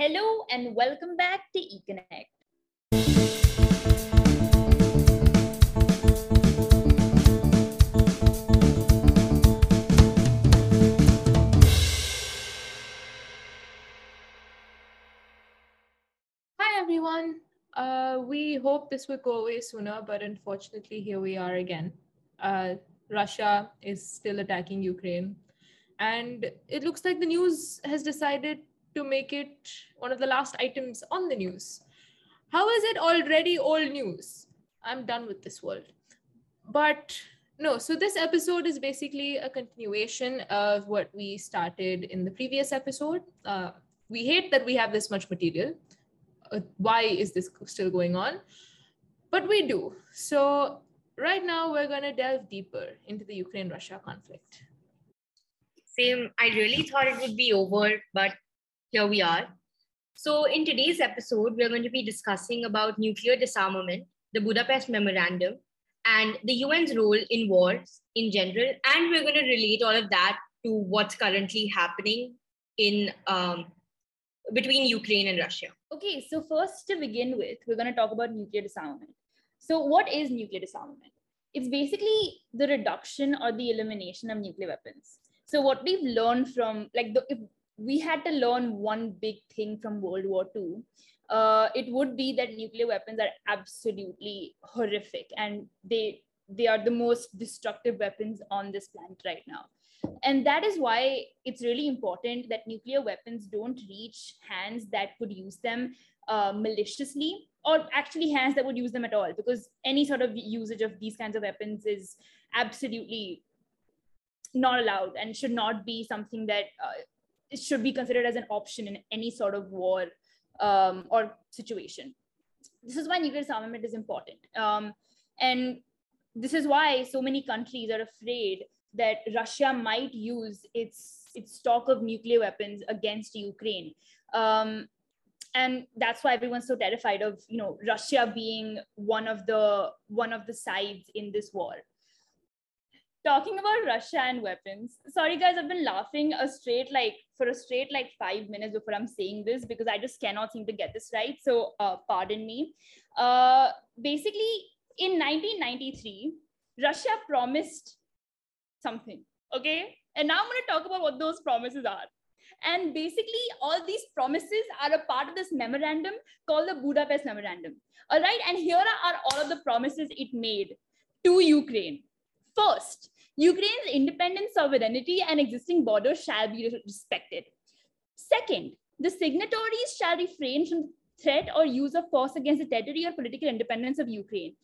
Hello and welcome back to eConnect. Hi everyone. Uh, we hope this would go away sooner, but unfortunately, here we are again. Uh, Russia is still attacking Ukraine, and it looks like the news has decided to make it one of the last items on the news. How is it already old news? I'm done with this world. But no, so this episode is basically a continuation of what we started in the previous episode. Uh, we hate that we have this much material. Uh, why is this still going on? But we do. So, right now, we're going to delve deeper into the Ukraine Russia conflict. Same, I really thought it would be over, but here we are. So, in today's episode, we're going to be discussing about nuclear disarmament, the Budapest Memorandum, and the UN's role in wars in general. And we're going to relate all of that to what's currently happening in um, between Ukraine and Russia. Okay, so first to begin with, we're going to talk about nuclear disarmament. So, what is nuclear disarmament? It's basically the reduction or the elimination of nuclear weapons. So, what we've learned from, like, the, if we had to learn one big thing from World War II, uh, it would be that nuclear weapons are absolutely horrific and they they are the most destructive weapons on this planet right now. And that is why it's really important that nuclear weapons don't reach hands that could use them uh, maliciously or actually hands that would use them at all because any sort of usage of these kinds of weapons is absolutely not allowed and should not be something that uh, it should be considered as an option in any sort of war um, or situation this is why nuclear disarmament is important um, and this is why so many countries are afraid that Russia might use its its stock of nuclear weapons against Ukraine. Um, and that's why everyone's so terrified of you know Russia being one of the one of the sides in this war. Talking about Russia and weapons, sorry guys, I've been laughing a straight like for a straight like five minutes before I'm saying this because I just cannot seem to get this right. So uh, pardon me. Uh, basically, in 1993, Russia promised something. Okay. And now I'm going to talk about what those promises are. And basically, all these promises are a part of this memorandum called the Budapest Memorandum. All right. And here are all of the promises it made to Ukraine. First, Ukraine's independent sovereignty and existing borders shall be respected. Second, the signatories shall refrain from threat or use of force against the territory or political independence of Ukraine.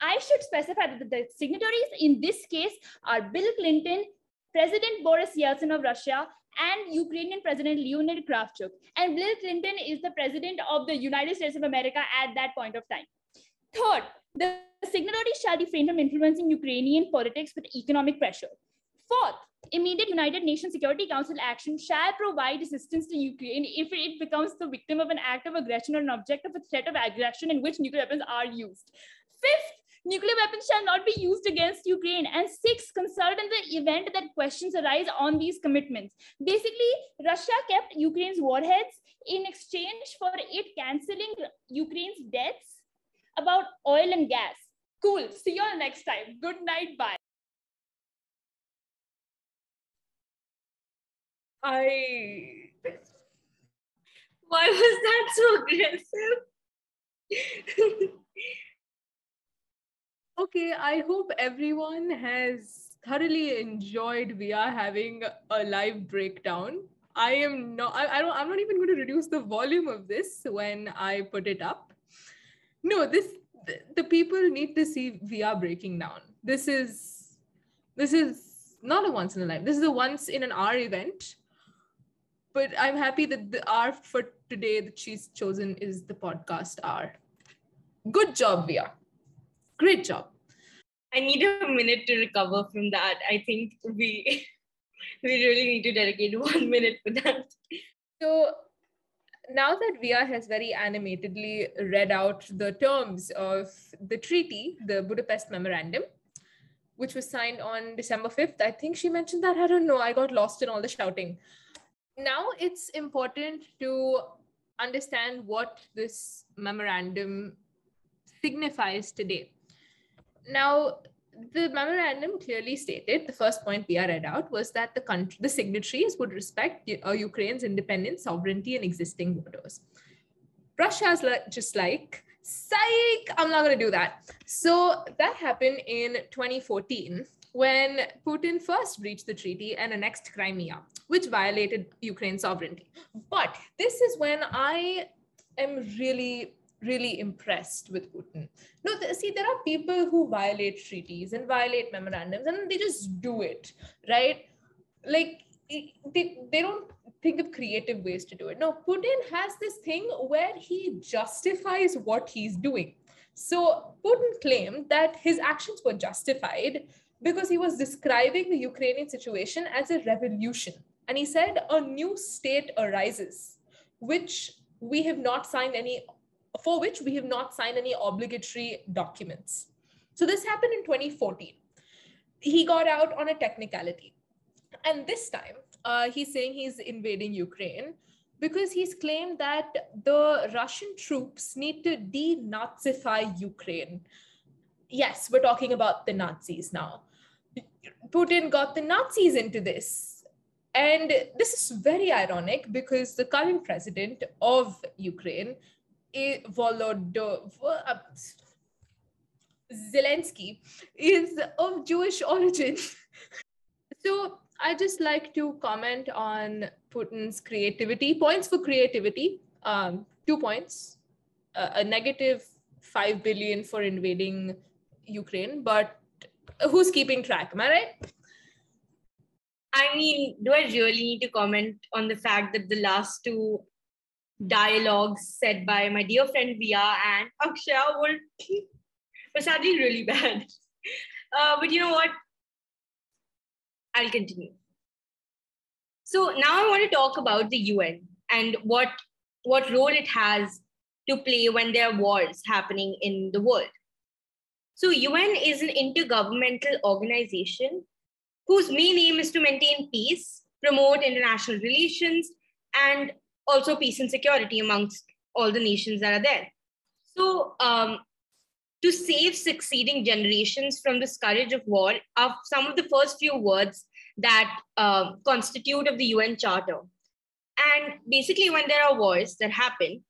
I should specify that the signatories in this case are Bill Clinton, President Boris Yeltsin of Russia, and Ukrainian President Leonid Kravchuk. And Bill Clinton is the president of the United States of America at that point of time. Third, the signatories shall refrain from influencing Ukrainian politics with economic pressure. Fourth, immediate United Nations Security Council action shall provide assistance to Ukraine if it becomes the victim of an act of aggression or an object of a threat of aggression in which nuclear weapons are used. Fifth, nuclear weapons shall not be used against Ukraine. And six, consult in the event that questions arise on these commitments. Basically, Russia kept Ukraine's warheads in exchange for it canceling Ukraine's debts about oil and gas. Cool. See you all next time. Good night. Bye. I. Why was that so aggressive? okay, I hope everyone has thoroughly enjoyed we are having a live breakdown. I am not I, I don't I'm not even going to reduce the volume of this when I put it up. No, this the, the people need to see we are breaking down. This is this is not a once in a life. This is a once in an hour event. But I'm happy that the hour for today that she's chosen is the podcast hour. Good job, Via. Great job. I need a minute to recover from that. I think we we really need to dedicate one minute for that. So now that Via has very animatedly read out the terms of the treaty, the Budapest Memorandum, which was signed on December 5th, I think she mentioned that. I don't know. I got lost in all the shouting. Now it's important to understand what this memorandum signifies today. Now, the memorandum clearly stated the first point we are read out was that the country, the signatories would respect uh, Ukraine's independence, sovereignty, and existing borders. Russia's just like, psych, I'm not going to do that. So that happened in 2014 when Putin first breached the treaty and annexed Crimea, which violated Ukraine's sovereignty. But this is when I am really really impressed with Putin. No, th- see, there are people who violate treaties and violate memorandums and they just do it, right? Like, they, they don't think of creative ways to do it. No, Putin has this thing where he justifies what he's doing. So Putin claimed that his actions were justified because he was describing the Ukrainian situation as a revolution. And he said a new state arises, which we have not signed any for which we have not signed any obligatory documents. So this happened in 2014. He got out on a technicality. And this time, uh, he's saying he's invading Ukraine because he's claimed that the Russian troops need to denazify Ukraine. Yes, we're talking about the Nazis now. Putin got the Nazis into this. And this is very ironic because the current president of Ukraine Volodymyr uh, Zelensky is of Jewish origin. so I just like to comment on Putin's creativity. Points for creativity. Um, two points. Uh, a negative five billion for invading Ukraine, but who's keeping track? Am I right? I mean, do I really need to comment on the fact that the last two dialogues said by my dear friend Via and Akshaya were, were sadly really bad. Uh, but you know what? I'll continue. So now I want to talk about the UN and what what role it has to play when there are wars happening in the world. So UN is an intergovernmental organization whose main aim is to maintain peace, promote international relations, and also peace and security amongst all the nations that are there. So, um, to save succeeding generations from the scourge of war are some of the first few words that uh, constitute of the UN Charter. And basically, when there are wars that happen,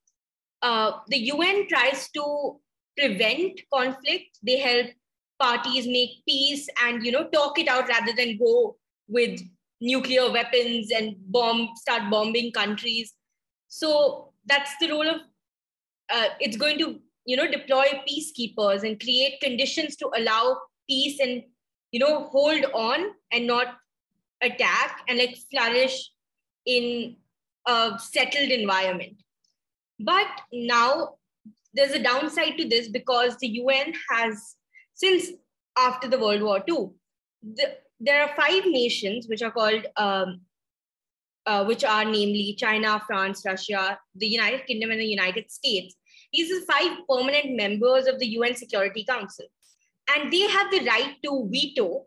uh, the UN tries to prevent conflict. They help parties make peace and you know talk it out rather than go with nuclear weapons and bomb start bombing countries so that's the role of uh, it's going to you know deploy peacekeepers and create conditions to allow peace and you know hold on and not attack and like flourish in a settled environment. But now there's a downside to this because the un has since after the world war ii the, there are five nations which are called um, uh, which are namely China, France, Russia, the United Kingdom, and the United States. These are five permanent members of the UN Security Council. And they have the right to veto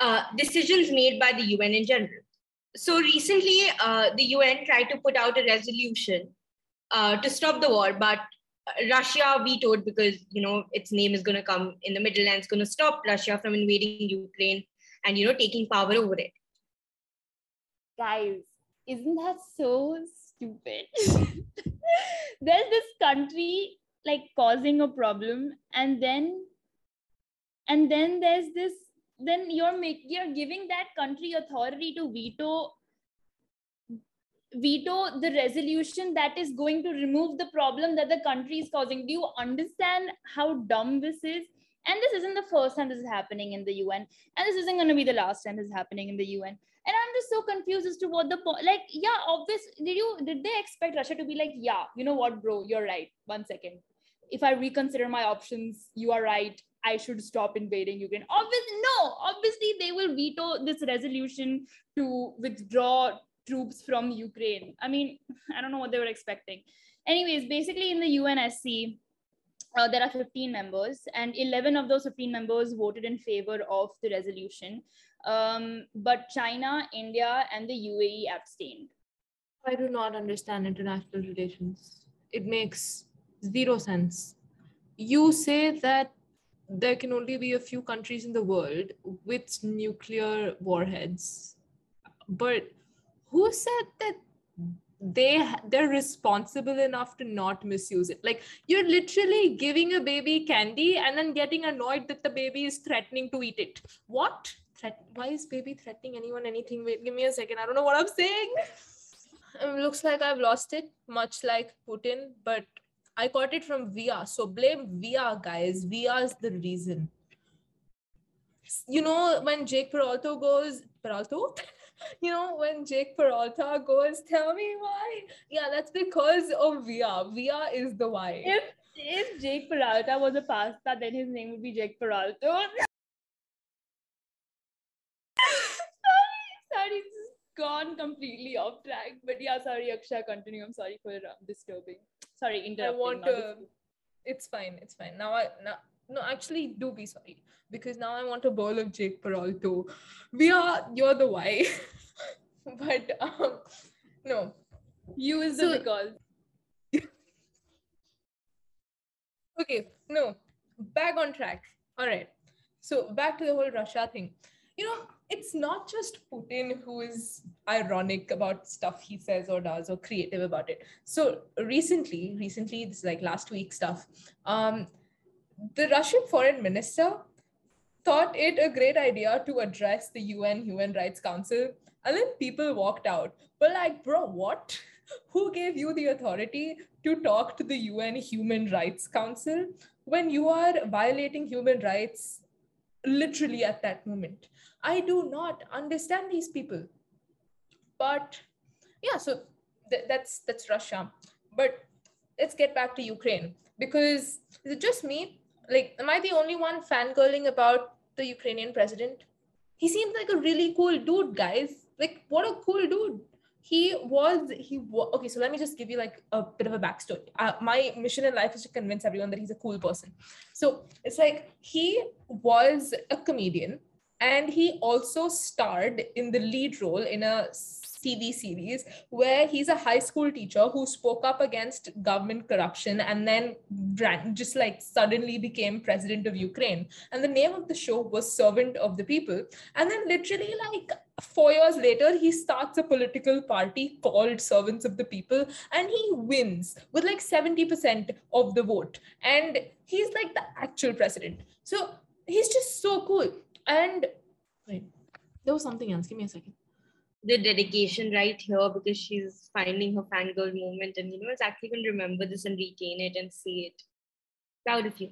uh, decisions made by the UN in general. So recently, uh, the UN tried to put out a resolution uh, to stop the war, but Russia vetoed because you know its name is going to come in the middle and it's going to stop Russia from invading Ukraine and you know taking power over it guys, isn't that so stupid? There's this country like causing a problem, and then and then there's this then you're make you're giving that country authority to veto veto the resolution that is going to remove the problem that the country is causing. Do you understand how dumb this is? And this isn't the first time this is happening in the un and this isn't going to be the last time this is happening in the un and i'm just so confused as to what the po- like yeah obvious did you did they expect russia to be like yeah you know what bro you're right one second. If i reconsider my options you are right i should stop invading ukraine. Obviously no obviously they will veto this resolution to withdraw troops from ukraine. I mean i don't know what they were expecting. Anyways basically in the unsc uh, there are 15 members and 11 of those 15 members voted in favor of the resolution um, but China, India, and the UAE abstained. I do not understand international relations. It makes zero sense. You say that there can only be a few countries in the world with nuclear warheads, but who said that they they're responsible enough to not misuse it like you're literally giving a baby candy and then getting annoyed that the baby is threatening to eat it what Threat- why is baby threatening anyone anything wait give me a second i don't know what i'm saying it looks like i've lost it much like putin but i got it from via so blame via guys via is the reason you know when jake peralta goes peralta you know, when Jake Peralta goes, tell me why. Yeah, that's because of Via. Via is the why. If if Jake Peralta was a pasta, then his name would be Jake Peralta. sorry, sorry, it's gone completely off track. But yeah, sorry, Aksha, continue. I'm sorry for uh, disturbing. Sorry, interrupting. I want to. It's fine. It's fine. Now I now no actually do be sorry because now I want a bowl of Jake Parol too. We are you're the why. but um, no. You is So- the because. Okay, no, back on track. All right. So back to the whole Russia thing. You know, it's not just Putin who is ironic about stuff he says or does or creative about it. So recently, recently, this is like last week stuff. Um, the Russian foreign minister thought it a great idea to address the UN Human Rights Council, and then people walked out. But like, bro, what? Who gave you the authority to talk to the UN Human Rights Council when you are violating human rights literally at that moment? I do not understand these people. But yeah, so th- that's that's Russia. But let's get back to Ukraine because is it just me? Like, am I the only one fangirling about the Ukrainian president? He seems like a really cool dude, guys. Like, what a cool dude. He was, he was, okay, so let me just give you like a bit of a backstory. Uh, my mission in life is to convince everyone that he's a cool person. So it's like he was a comedian and he also starred in the lead role in a TV series where he's a high school teacher who spoke up against government corruption and then ran, just like suddenly became president of Ukraine. And the name of the show was Servant of the People. And then, literally, like four years later, he starts a political party called Servants of the People and he wins with like 70% of the vote. And he's like the actual president. So he's just so cool. And wait, there was something else. Give me a second. The dedication right here because she's finding her fangirl moment and you know is actually going to remember this and retain it and see it. Proud of you.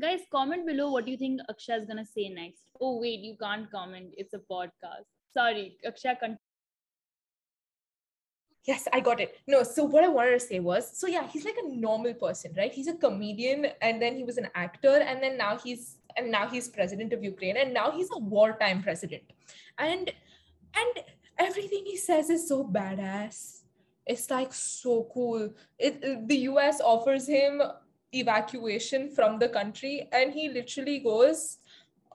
Guys, comment below what do you think Aksha is gonna say next. Oh wait, you can't comment. It's a podcast. Sorry, Aksha. Con- Yes, I got it. No, so what I wanted to say was so yeah, he's like a normal person, right? He's a comedian and then he was an actor and then now he's and now he's president of Ukraine and now he's a wartime president. And and everything he says is so badass. It's like so cool. It, the US offers him evacuation from the country and he literally goes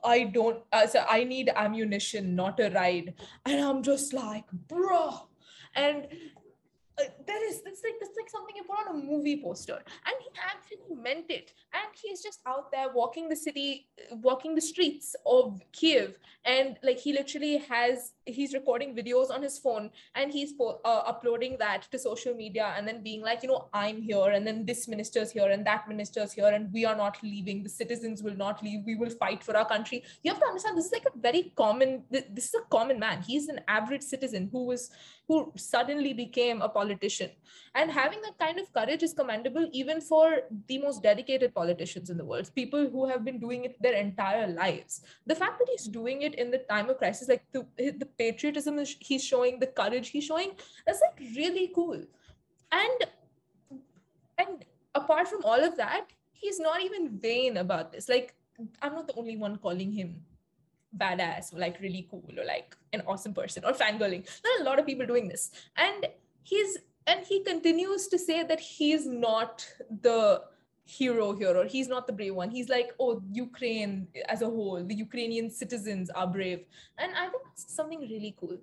I don't uh, so I need ammunition, not a ride. And I'm just like, bro. And uh, that is that's like that's like something you put on a movie poster and he actually meant it and he's just out there walking the city walking the streets of kiev and like he literally has he's recording videos on his phone and he's po- uh, uploading that to social media and then being like you know i'm here and then this minister's here and that minister's here and we are not leaving. The citizens will not leave. We will fight for our country. You have to understand this is like a very common th- this is a common man. He's an average citizen who was who suddenly became a politician. And having that kind of courage is commendable even for the most dedicated politicians in the world, people who have been doing it their entire lives. The fact that he's doing it in the time of crisis, like the, the patriotism he's showing, the courage he's showing, that's like really cool. And and apart from all of that, he's not even vain about this. Like, I'm not the only one calling him badass or like really cool or like an awesome person or fangirling. There are a lot of people doing this. And he's and he continues to say that he's not the hero here or he's not the brave one. He's like, oh, Ukraine as a whole, the Ukrainian citizens are brave. And I think that's something really cool.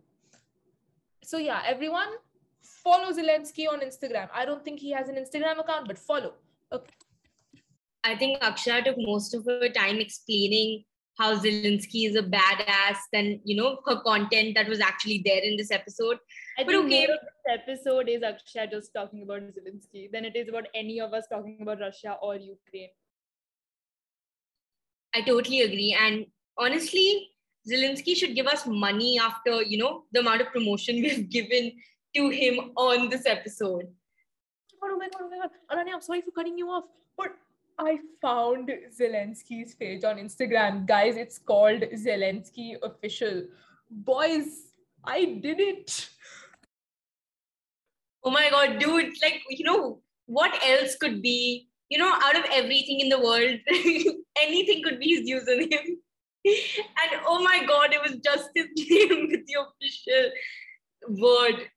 So yeah, everyone, follow Zelensky on Instagram. I don't think he has an Instagram account, but follow. Okay. I think Aksha took most of her time explaining how Zelensky is a badass than you know her content that was actually there in this episode. I But think okay. more of this episode is Akshay just talking about Zelensky than it is about any of us talking about Russia or Ukraine. I totally agree. And honestly, Zelensky should give us money after you know the amount of promotion we've given to him on this episode. Oh my god, oh my god. Ananya, I'm sorry for cutting you off, but I found Zelensky's page on Instagram. Guys, it's called Zelensky Official. Boys, I did it. Oh my god, dude! Like you know what else could be? You know, out of everything in the world, anything could be his username. And oh my god, it was just his name with the official word,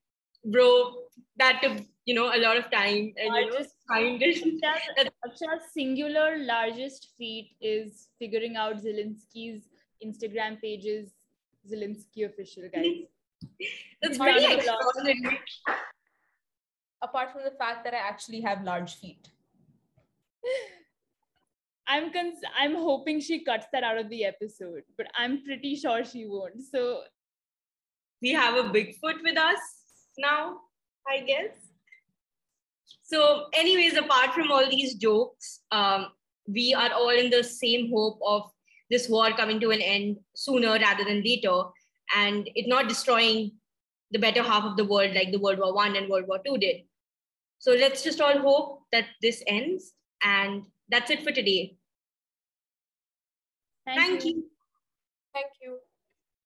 bro. That took you know a lot of time and I you know just- find it. Aksha's, singular largest feat is figuring out Zelensky's Instagram pages, Zelensky official, guys. That's pretty extraordinary. Apart from the fact that I actually have large feet. I'm cons- I'm hoping she cuts that out of the episode, but I'm pretty sure she won't. So we have a Bigfoot with us now, I guess. So, anyways, apart from all these jokes, um, we are all in the same hope of this war coming to an end sooner rather than later, and it not destroying the better half of the world like the World War One and World War Two did. So let's just all hope that this ends, and that's it for today. thank, Thank you. you. Thank you.